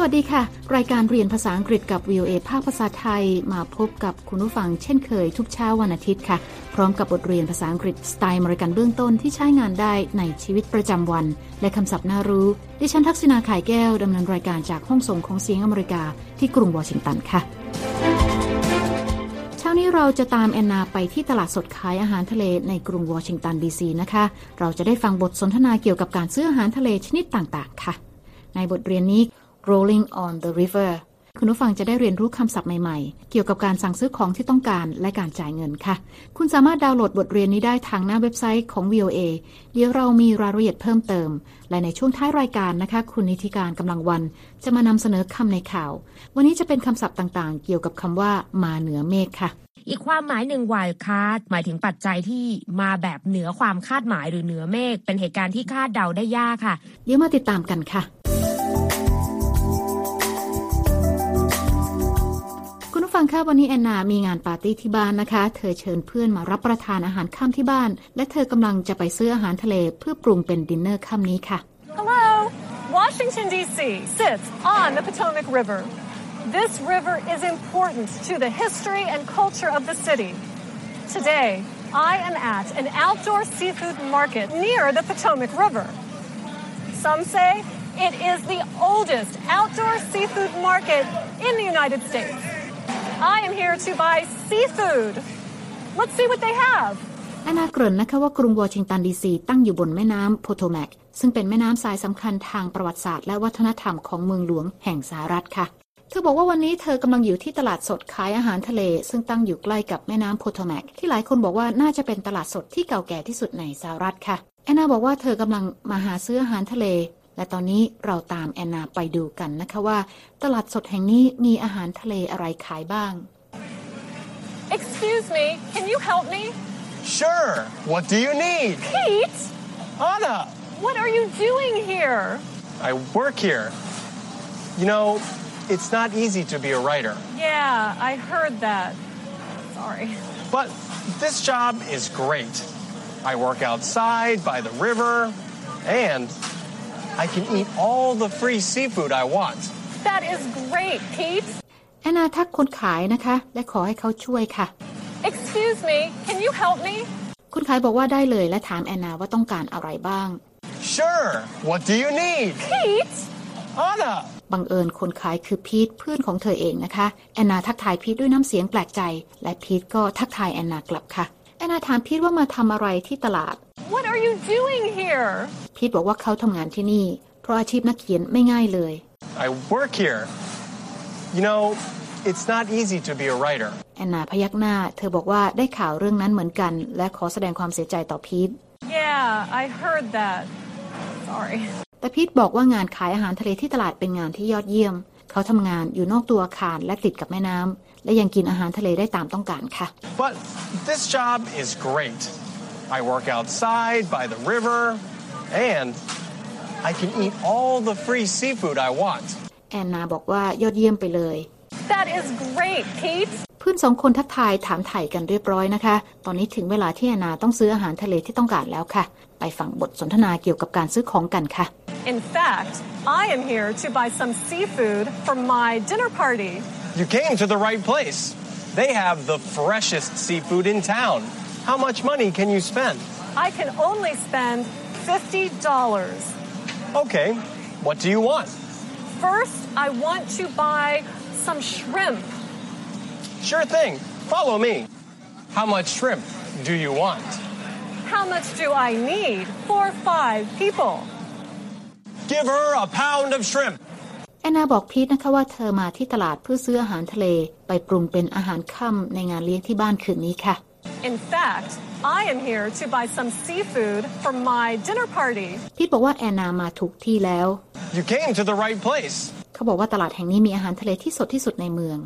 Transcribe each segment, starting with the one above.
สวัสดีค่ะ รายการเรียนภาษาอังกฤษกับ VOA ภาคภาษาไทยมาพบกับคุณผู้ฟังเช่นเคยทุกเช้าวันอาทิตย์ค่ะ พร้อมกับบทเรียนภาษาอังกฤษสไตล์มริกันเบื้องต้นที่ใช้งานได้ในชีวิตประจำวัน และคำศัพท์น่ารู้ ดิฉันทักษณาขายแก้วดำเนินรายการจากห้องส่งของเสียงอเมริกาที่กรุงวอชิงตันค่ะ เช้านี้เราจะตามแอนนาไปที่ตลาดสดขายอาหารทะเลในกรุงวอชิงตันดีซีนะคะ เราจะได้ฟังบทสนทนาเกี่ยวกับการซื้ออาหารทะเลชนิดต่างๆ ค่ะ ในบทเรียนนี้ rolling on the river คุณผู้ฟังจะได้เรียนรู้คำศัพท์ใหม่ๆ เกี่ยวกับการสั่งซื้อของที่ต้องการและการจ่ายเงินค่ะ คุณสามารถดาวน์โหลดบทเรียนนี้ได้ทางหน้าเว็บไซต์ของ VOA เดี๋ยวเรามีรายละเอียดเพิ่มเติม และในช่วงท้ายรายการนะคะ คุณนิติการกำลังวัน จะมานำเสนอคำในข่าว วันนี้จะเป็นคำศัพท์ต่างๆ เกี่ยวกับคำว่ามาเหนือเมฆค่ะ อีกความหมายหนึ่ง wild card หมายถึงปัจจัยที่มาแบบเหนือความคาดหมายหรือเหนือเมฆเป็นเหตุการณ์ที่คาดเดาได้ยากค่ะ เดี๋ยวมาติดตามกันค่ะ ฟังค่ะวันนี้แอนนา มีงานปาร์ตี้ที่บ้านนะคะ เธอเชิญเพื่อนมารับประทานอาหารค่ำที่บ้าน และเธอกำลังจะไปซื้ออาหารทะเลเพื่อปรุงเป็นดินเนอร์ค่ำนี้ค่ะ Hello. Washington, D.C. sits on the Potomac River. This river is important to the history and culture of the city. Today, I am at an outdoor seafood market near the Potomac River. Some say it is the oldest outdoor seafood market in the United States. I am here to buy seafood. Let's see what they have. แอนนาเกริ่นนะคะว่ากรุงวอชิงตันดีซีตั้งอยู่บนแม่น้ำโพโตแมกซึ่งเป็นแม่น้ำสายสำคัญทางประวัติศาสตร์และวัฒนธรรมของเมืองหลวงแห่งสหรัฐค่ะ เธอบอกว่าวันนี้เธอกำลังอยู่ที่ตลาดสดขายอาหารทะเล ซึ่งตั้งอยู่ใกล้กับแม่น้ำโพโตแมกที่หลายคนบอกว่าน่าจะเป็นตลาดสดที่เก่าแก่ที่สุดในสหรัฐค่ะแอนนาบอกว่าเธอกำลังมาหาซื้ออาหารทะเล และตอนนี้เราตามแอนนาไปดูกันนะคะว่า ตลาดสดแห่งนี้มีอาหารทะเลอะไรขายบ้าง Excuse me, can you help me? Sure. What do you need? Pete, Anna, what are you doing here? I work here. You know, it's not easy to be a writer, Yeah, I heard that. Sorry. but this job is great. I work outside by the river, and I can eat all the free seafood I want. That is great, Pete. แอนนาทักคนขายนะคะ และขอให้เขาช่วยค่ะ Excuse me, can you help me? คนขายบอกว่าได้เลยและถามแอนนาว่าต้องการอะไรบ้าง Sure. What do you need? Pete, Anna. บังเอิญคนขายคือพีทเพื่อนของเธอเองนะคะ แอนนาทักทายพีทด้วยน้ำเสียงแปลกใจ และพีทก็ทักทายแอนนากลับค่ะ แอนนาถามพีทว่ามาทำอะไรที่ตลาด what are you doing here? พีทบอกว่าเขาทำงานที่นี่ เพราะอาชีพนักเขียนไม่ง่ายเลย I work here. You know, it's not easy to be a writer, แอนนาพยักหน้า เธอบอกว่าได้ข่าวเรื่องนั้นเหมือนกัน และขอแสดงความเสียใจต่อพีท Yeah, I heard that. Sorry. แต่พีทบอกว่างานขายอาหารทะเลที่ตลาดเป็นงานที่ยอดเยี่ยม เขาทำงานอยู่นอกตัวอาคารและติดกับแม่น้ำและยังกินอาหารทะเลได้ตามต้องการค่ะ but this job is great. I work outside by the river, and I can eat all the free seafood I want. แอนนาบอกว่ายอดเยี่ยมไปเลย That is great, Pete. เพื่อนสองคนทักทายถามไถ่กันเรียบร้อยนะคะ ตอนนี้ถึงเวลาที่แอนนาต้องซื้ออาหารทะเลที่ต้องการแล้วค่ะ ไปฟังบทสนทนาเกี่ยวกับการซื้อของกันค่ะ In fact, I am here to buy some seafood for my dinner party. You came to the right place. They have the freshest seafood in town. How much money can you spend? I can only spend $50. Okay, what do you want? First, I want to buy some shrimp. Sure thing. Follow me. How much shrimp do you want? How much do I need for five people? Give her a pound of shrimp. แอนนาบอกพีทนะคะว่าเธอมาที่ตลาดเพื่อซื้ออาหารทะเล ไปปรุงเป็นอาหารค่ำในงานเลี้ยงที่บ้านคืนนี้ค่ะ In fact, I am here to buy some seafood for my dinner party. พีทบอกว่าแอนนามาถูกที่แล้ว You came to the right place. เขาบอกว่าตลาดแห่งนี้มีอาหารทะเลที่สดที่สุดในเมือง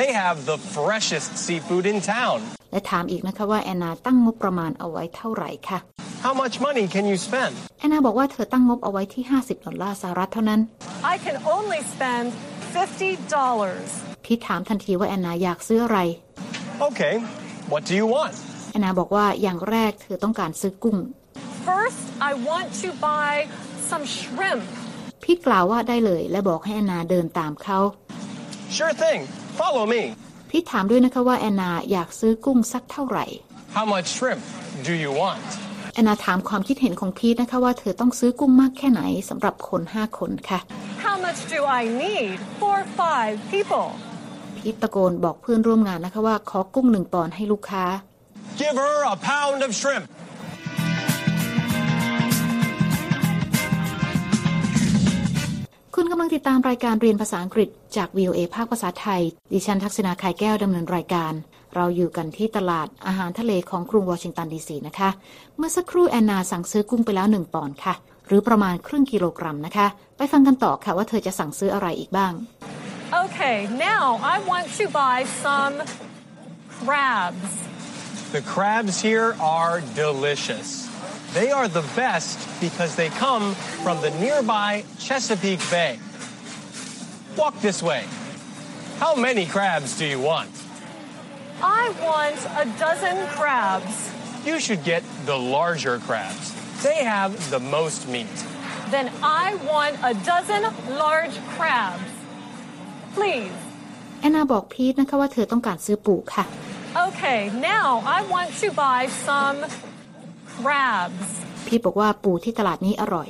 They have the freshest seafood in town. และถามอีกนะคะว่าแอนนาตั้งงบประมาณเอาไว้เท่าไหร่ค่ะ How much money can you spend? แอนนาบอกว่าเธอตั้งงบเอาไว้ที่ 50 ดอลลาร์สหรัฐเท่านั้น I can only spend $50. พีทถามทันทีว่าแอนนาอยากซื้ออะไร Okay, what do you want? แอนนาบอกว่าอย่างแรกเธอต้องการซื้อกุ้ง First, I want to buy some shrimp. พีทกล่าวว่าได้เลยและบอกให้แอนนาเดินตามเขา Sure thing. Follow me. พีทถามด้วยนะคะว่าแอนนาอยากซื้อกุ้งสักเท่าไหร่ How much shrimp do you want? แอนนาถามความคิดเห็นของพีทนะคะว่าเธอต้องซื้อกุ้งมากแค่ไหนสำหรับคนห้าคนค่ะ How much do I need for five people? พีทตะโกนบอกเพื่อนร่วมงานนะคะว่าขอกุ้งหนึ่งปอนด์ให้ลูกค้า Give her a pound of shrimp. คุณกำลังติดตามรายการเรียนภาษาอังกฤษจาก VOA ภาคภาษาไทย ดิฉันทักษณาไข่แก้วดำเนินรายการ เราอยู่กันที่ตลาดอาหารทะเลของกรุงวอชิงตันดีซีนะคะ เมื่อสักครู่แอนนาสั่งซื้อกุ้งไปแล้วหนึ่งปอนด์ค่ะ หรือประมาณครึ่งกิโลกรัมนะคะ ไปฟังกันต่อค่ะว่าเธอจะสั่งซื้ออะไรอีกบ้าง Okay, now I want to buy some crabs. The crabs here are delicious. They are the best because they come from the nearby Chesapeake Bay. Walk this way. How many crabs do you want? I want a dozen crabs. You should get the larger crabs. They have the most meat. Then I want a dozen large crabs. Please. แอนนาบอกพีทนะคะว่าเธอต้องการซื้อปูค่ะ Okay, now I want to buy some crabs. พีทบอกว่าปูที่ตลาดนี้อร่อย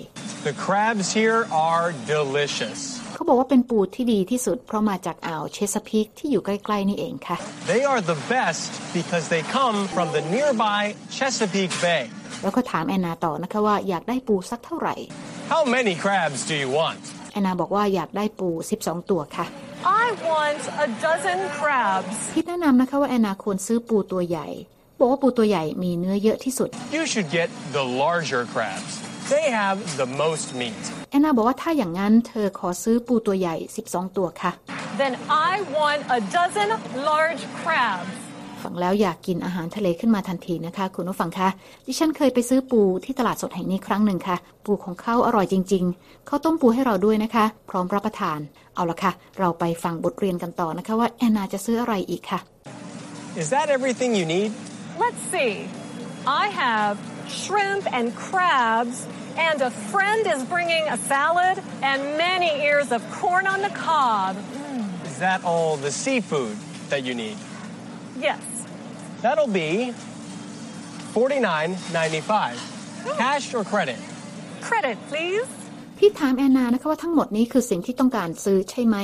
The crabs here are delicious. เขาบอกว่าเป็นปูที่ดีที่สุด เพราะมาจากอ่าวเชสพิกที่อยู่ใกล้ ๆ นี่เองค่ะ They are the best because they come from the nearby Chesapeake Bay. แล้วก็ถามแอนนาต่อนะคะว่าอยากได้ปูสักเท่าไหร่ How many crabs do you want? แอนนาบอกว่าอยากได้ปู 12 ตัวค่ะ I want a dozen crabs. พีทแนะนำนะคะว่าแอนนาควรซื้อปูตัวใหญ่ บอกว่าปูตัวใหญ่มีเนื้อเยอะที่สุด You should get the larger crabs. They have the most meat. แอนนาบอกว่าถ้าอย่างนั้นเธอขอซื้อปูตัวใหญ่ 12 ตัวค่ะ Then I want a dozen large crabs. ฟังแล้วอยากกินอาหารทะเลขึ้นมาทันทีนะคะ คุณผู้ฟังคะดิฉันเคยไปซื้อปูที่ตลาดสดแห่งนี้ครั้งหนึ่งค่ะ ปูของเขาอร่อยจริง ๆ เขาต้มปูให้เราด้วยนะคะ พร้อมรับประทาน เอาละค่ะ เราไปฟังบทเรียนกันต่อนะคะว่าแอนนาจะซื้ออะไรอีกค่ะ Is that everything you need? Let's see. I have shrimp and crabs, and a friend is bringing a salad and many ears of corn on the cob. Is that all the seafood that you need? Yes. That'll be $49.95. Cash or credit? Credit, please. พี่ถามแอนนานะคะว่าทั้งหมดนี้คือสิ่งที่ต้องการซื้อใช่ไหม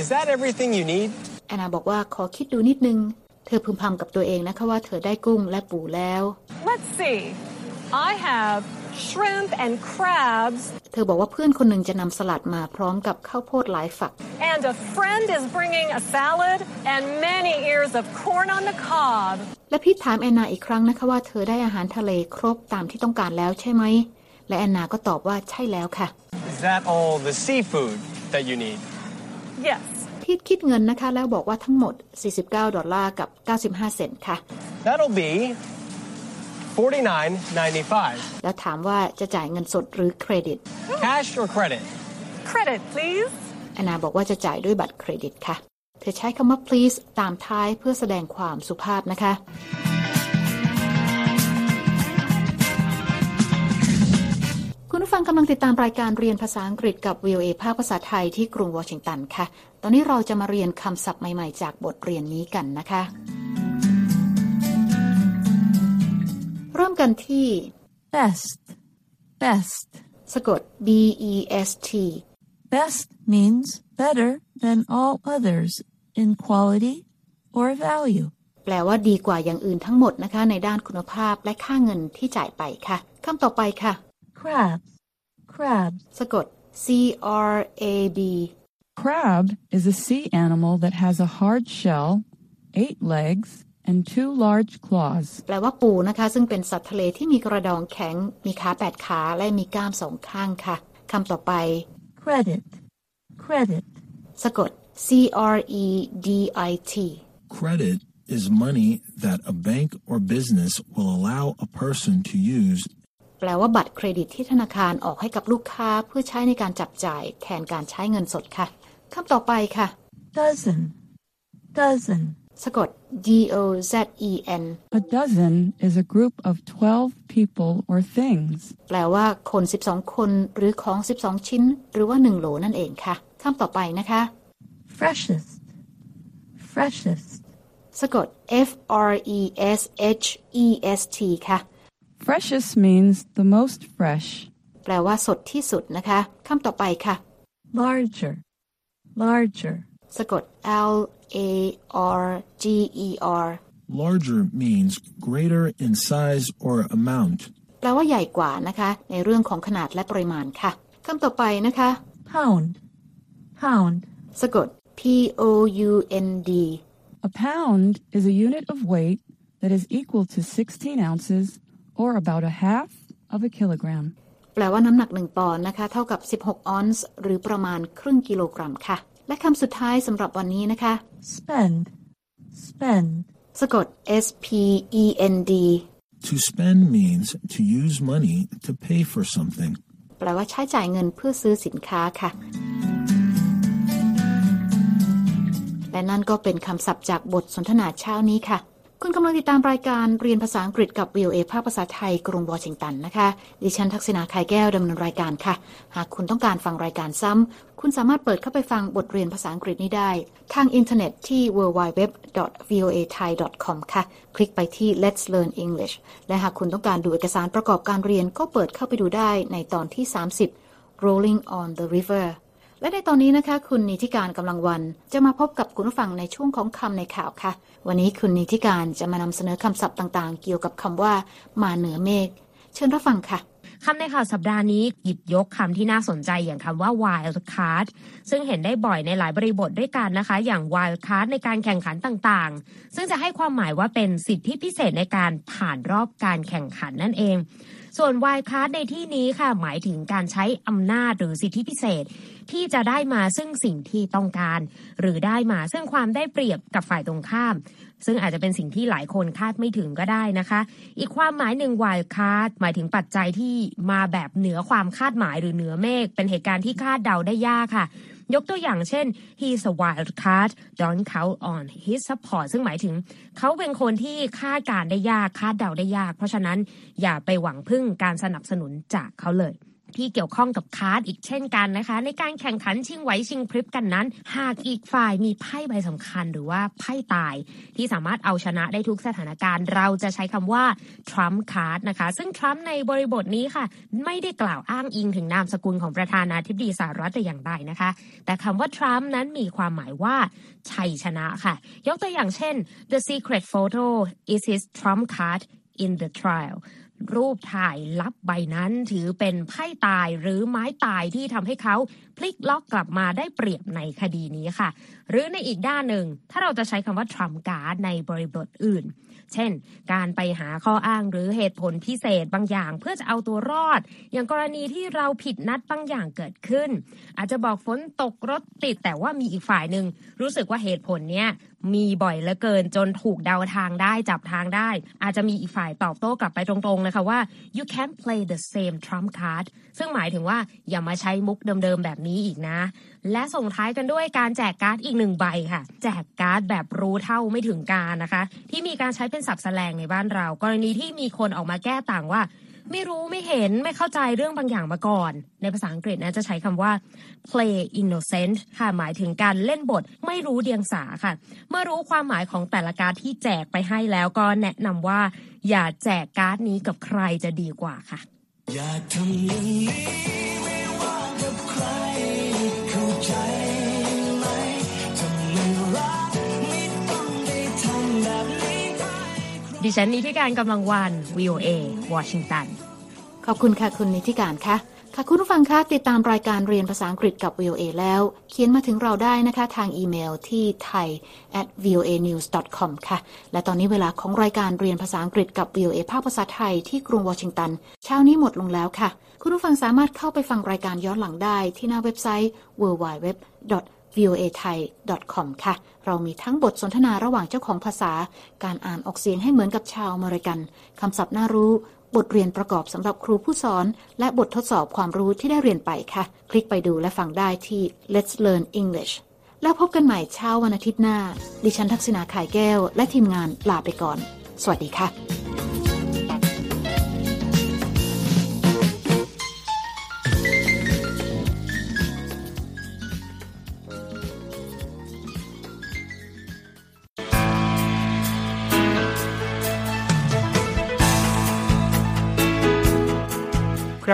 Is that everything you need? แอนนาบอกว่าขอคิดดูนิดนึง เธอพึมพำกับตัวเองนะคะว่าเธอได้กุ้งและปูแล้ว Let's see. I have shrimp and crabs, เธอบอกว่าเพื่อนคนหนึ่งจะนำสลัดมาพร้อมกับข้าวโพดหลายฝัก and a friend is bringing a salad and many ears of corn on the cob. และพี่ถามแอนนาอีกครั้งนะคะว่าเธอได้อาหารทะเลครบตามที่ต้องการแล้วใช่ไหม และแอนนาก็ตอบว่าใช่แล้วค่ะ Is that all the seafood that you need? Yes. พีทคิดเงินนะคะ แล้วบอกว่าทั้งหมด 49 ดอลลาร์กับ 95 เซนต์ค่ะ That'll be $49.95. แล้วถามว่าจะจ่ายเงินสดหรือเครดิต Cash or credit? Credit, please. แอนนาบอกว่าจะจ่ายด้วยบัตรเครดิตค่ะ เธอใช้คำว่า please ตามท้ายเพื่อแสดงความสุภาพนะคะ ฟังกำลังติดตามรายการเรียนภาษาอังกฤษกับ VOA ภาคภาษาไทยที่กรุงวอชิงตันค่ะ ตอนนี้เราจะมาเรียนคำศัพท์ใหม่ๆ จากบทเรียนนี้กันนะคะ เริ่มกันที่ Best. Best. สะกด B E S T Best means better than all others in quality or value. แปลว่าดีกว่าอย่างอื่นทั้งหมดนะคะ ในด้านคุณภาพและค่าเงินที่จ่ายไปค่ะคำต่อไปค่ะ Crabs. Crabs. สะกด C R A B Crab is a sea animal that has a hard shell, eight legs, and two large claws. แปลว่าปูนะคะ ซึ่งเป็นสัตว์ทะเลที่มีกระดองแข็ง มีขาแปดขาและมีก้ามสองข้างค่ะคำต่อไป Credit. Credit. สะกด C R E D I T Credit is money that a bank or business will allow a person to use แปลว่าบัตรเครดิตที่ธนาคารออกให้กับลูกค้าเพื่อใช้ในการจับจ่ายแทนการใช้เงินสดค่ะคำต่อไปค่ะ Dozen. Dozen. สะกด D O Z E N A dozen is a group of 12 people or things. แปลว่าคน 12 คน หรือของ 12 ชิ้น หรือว่า 1 โหลนั่นเองค่ะคำต่อไปนะคะ freshest, freshest, สะกด F R E S H E S T ค่ะ Freshest means the most fresh. แปลว่าสดที่สุดนะคะคำต่อไปค่ะ larger, larger, สะกด L A R G E R Larger means greater in size or amount. แปลว่าใหญ่กว่านะคะ ในเรื่องของขนาดและปริมาณค่ะคำต่อไปนะคะ pound, pound, สะกด P O U N D A pound is a unit of weight that is equal to 16 ounces or about a half of a kilogram. แปลว่าน้ำหนัก 1 ปอนด์นะคะ เท่ากับ 16 ออนซ์หรือประมาณครึ่งกิโลกรัมค่ะ และคำสุดท้ายสำหรับวันนี้นะคะ spend, spend, สะกด S P E N D To spend means to use money to pay for something. แปลว่าใช้จ่ายเงินเพื่อซื้อสินค้าค่ะ และนั่นก็เป็นคำศัพท์จากบทสนทนาเช้านี้ค่ะ คุณกำลังติดตามรายการเรียนภาษาอังกฤษกับ VOA ภาคภาษาไทย กรุงวอชิงตันนะคะ ดิฉันทักษณาไข่แก้วดำเนินรายการค่ะ หากคุณต้องการฟังรายการซ้ำ คุณสามารถเปิดเข้าไปฟังบทเรียนภาษาอังกฤษนี้ได้ ทางอินเทอร์เน็ตที่ www.voathai.com ค่ะ คลิกไปที่ Let's Learn English และหากคุณต้องการดูเอกสารประกอบการเรียนก็เปิดเข้าไปดูได้ในตอนที่ 30 Rolling on the River และในตอนนี้นะคะ คุณนิติการกำลังวัน จะมาพบกับคุณผู้ฟังในช่วงของคำในข่าวค่ะ วันนี้คุณนิติการจะมานำเสนอคำศัพท์ต่างๆ เกี่ยวกับคำว่า มาเหนือเมฆเชิญรับฟังค่ะคำในข่าวสัปดาห์นี้หยิบยกคำที่น่าสนใจอย่างคำว่า wild card ซึ่งเห็นได้บ่อยในหลายบริบทด้วยกันนะคะ อย่าง wild card ในการแข่งขันต่างๆ ซึ่งจะให้ความหมายว่าเป็นสิทธิพิเศษในการผ่านรอบการแข่งขันนั่นเอง ส่วน wild card ในที่นี้ค่ะหมายถึงการใช้อำนาจหรือสิทธิพิเศษ ที่จะได้มาซึ่งสิ่งที่ต้องการ หรือได้มาซึ่งความได้เปรียบกับฝ่ายตรงข้าม ซึ่งอาจจะเป็นสิ่งที่หลายคนคาดไม่ถึงก็ได้นะคะ อีกความหมายหนึ่ง wild card หมายถึงปัจจัยที่มาแบบเหนือความคาดหมายหรือเหนือเมฆเป็นเหตุการณ์ที่คาดเดาได้ยากค่ะ ยกตัวอย่างเช่น he's a wild card don't count on his support ซึ่งหมายถึง เขาเป็นคนที่คาดการได้ยากคาดเดาได้ยาก เพราะฉะนั้นอย่าไปหวังพึ่งการสนับสนุนจากเขาเลย ที่เกี่ยวข้องกับคาร์ดอีกเช่นกันนะคะ ในการแข่งขันชิงไหวชิงพริบกันนั้น หากอีกฝ่ายมีไพ่ใบสำคัญหรือว่าไพ่ตาย ที่สามารถเอาชนะได้ทุกสถานการณ์ เราจะใช้คำว่า Trump card นะคะ ซึ่ง Trump ในบริบทนี้ค่ะ ไม่ได้กล่าวอ้างอิงถึงนามสกุลของประธานาธิบดีสหรัฐแต่อย่างใดนะคะ แต่คำว่า Trump นั้นมีความหมายว่าชัยชนะค่ะ ยกตัวอย่างเช่น the secret photo is his Trump card in the trial รูปถ่ายลับใบนั้นถือเป็นไพ่ตายหรือไม้ตายที่ทำให้เขาพลิกล็อกกลับมาได้เปรียบในคดีนี้ค่ะ หรือในอีกด้านหนึ่ง ถ้าเราจะใช้คำว่า Trump card ในบริบทอื่น เช่น การไปหาข้ออ้างหรือเหตุผลพิเศษบางอย่างเพื่อจะเอาตัวรอด อย่างกรณีที่เราผิดนัดบางอย่างเกิดขึ้น อาจจะบอกฝนตกรถติดแต่ว่ามีอีกฝ่ายหนึ่งรู้สึกว่าเหตุผลเนี้ยมีบ่อยเหลือเกินจนถูกเดาทางได้จับทางได้ อาจจะมีอีกฝ่ายตอบโต้กลับไปตรงๆนะคะว่า you can't play the same trump card ซึ่งหมายถึงว่าอย่ามาใช้มุกเดิมๆแบบนี้อีกนะ และส่งท้ายกันด้วยการแจกการ์ดอีกหนึ่งใบค่ะ แจกการ์ดแบบรู้เท่าไม่ถึงการนะคะ ที่มีการใช้เป็นศัพท์แสลงในบ้านเรา กรณีที่มีคนออกมาแก้ต่างว่า ไม่รู้ไม่เห็นไม่เข้าใจเรื่องบางอย่างมาก่อน ในภาษาอังกฤษนะจะใช้คำว่า play innocent ค่ะหมายถึงการเล่นบทไม่รู้เดียงสาค่ะ เมื่อรู้ความหมายของแต่ละการ์ดที่แจกไปให้แล้วก็แนะนำว่า อย่าแจกการ์ดนี้กับใครจะดีกว่าค่ะ อย่าทำอย่างนี้ ดิฉันนิติการกำลังวัน VOA วอชิงตัน ขอบคุณค่ะคุณนิติการค่ะค่ะคุณผู้ฟังคะติดตามรายการเรียนภาษาอังกฤษกับ VOA แล้ว เขียนมาถึงเราได้นะคะ ทางอีเมลที่ thai at voa news com ค่ะ และตอนนี้เวลาของรายการเรียนภาษาอังกฤษกับ VOA ภาคภาษาไทยที่กรุงวอชิงตัน เช้านี้หมดลงแล้วค่ะ คุณผู้ฟังสามารถเข้าไปฟังรายการย้อนหลังได้ที่หน้าเว็บไซต์ www voa thai com ค่ะ เรามีทั้งบทสนทนาระหว่างเจ้าของภาษา การอ่านออกเสียงให้เหมือนกับชาวอเมริกัน คำศัพท์น่ารู้ บทเรียนประกอบสำหรับครูผู้สอน และบททดสอบความรู้ที่ได้เรียนไปค่ะ คลิกไปดูและฟังได้ที่ Let's Learn English และแล้วพบกันใหม่เช้าวันอาทิตย์หน้า ดิฉันทักษณาขายแก้ว และทีมงานลาไปก่อน สวัสดีค่ะ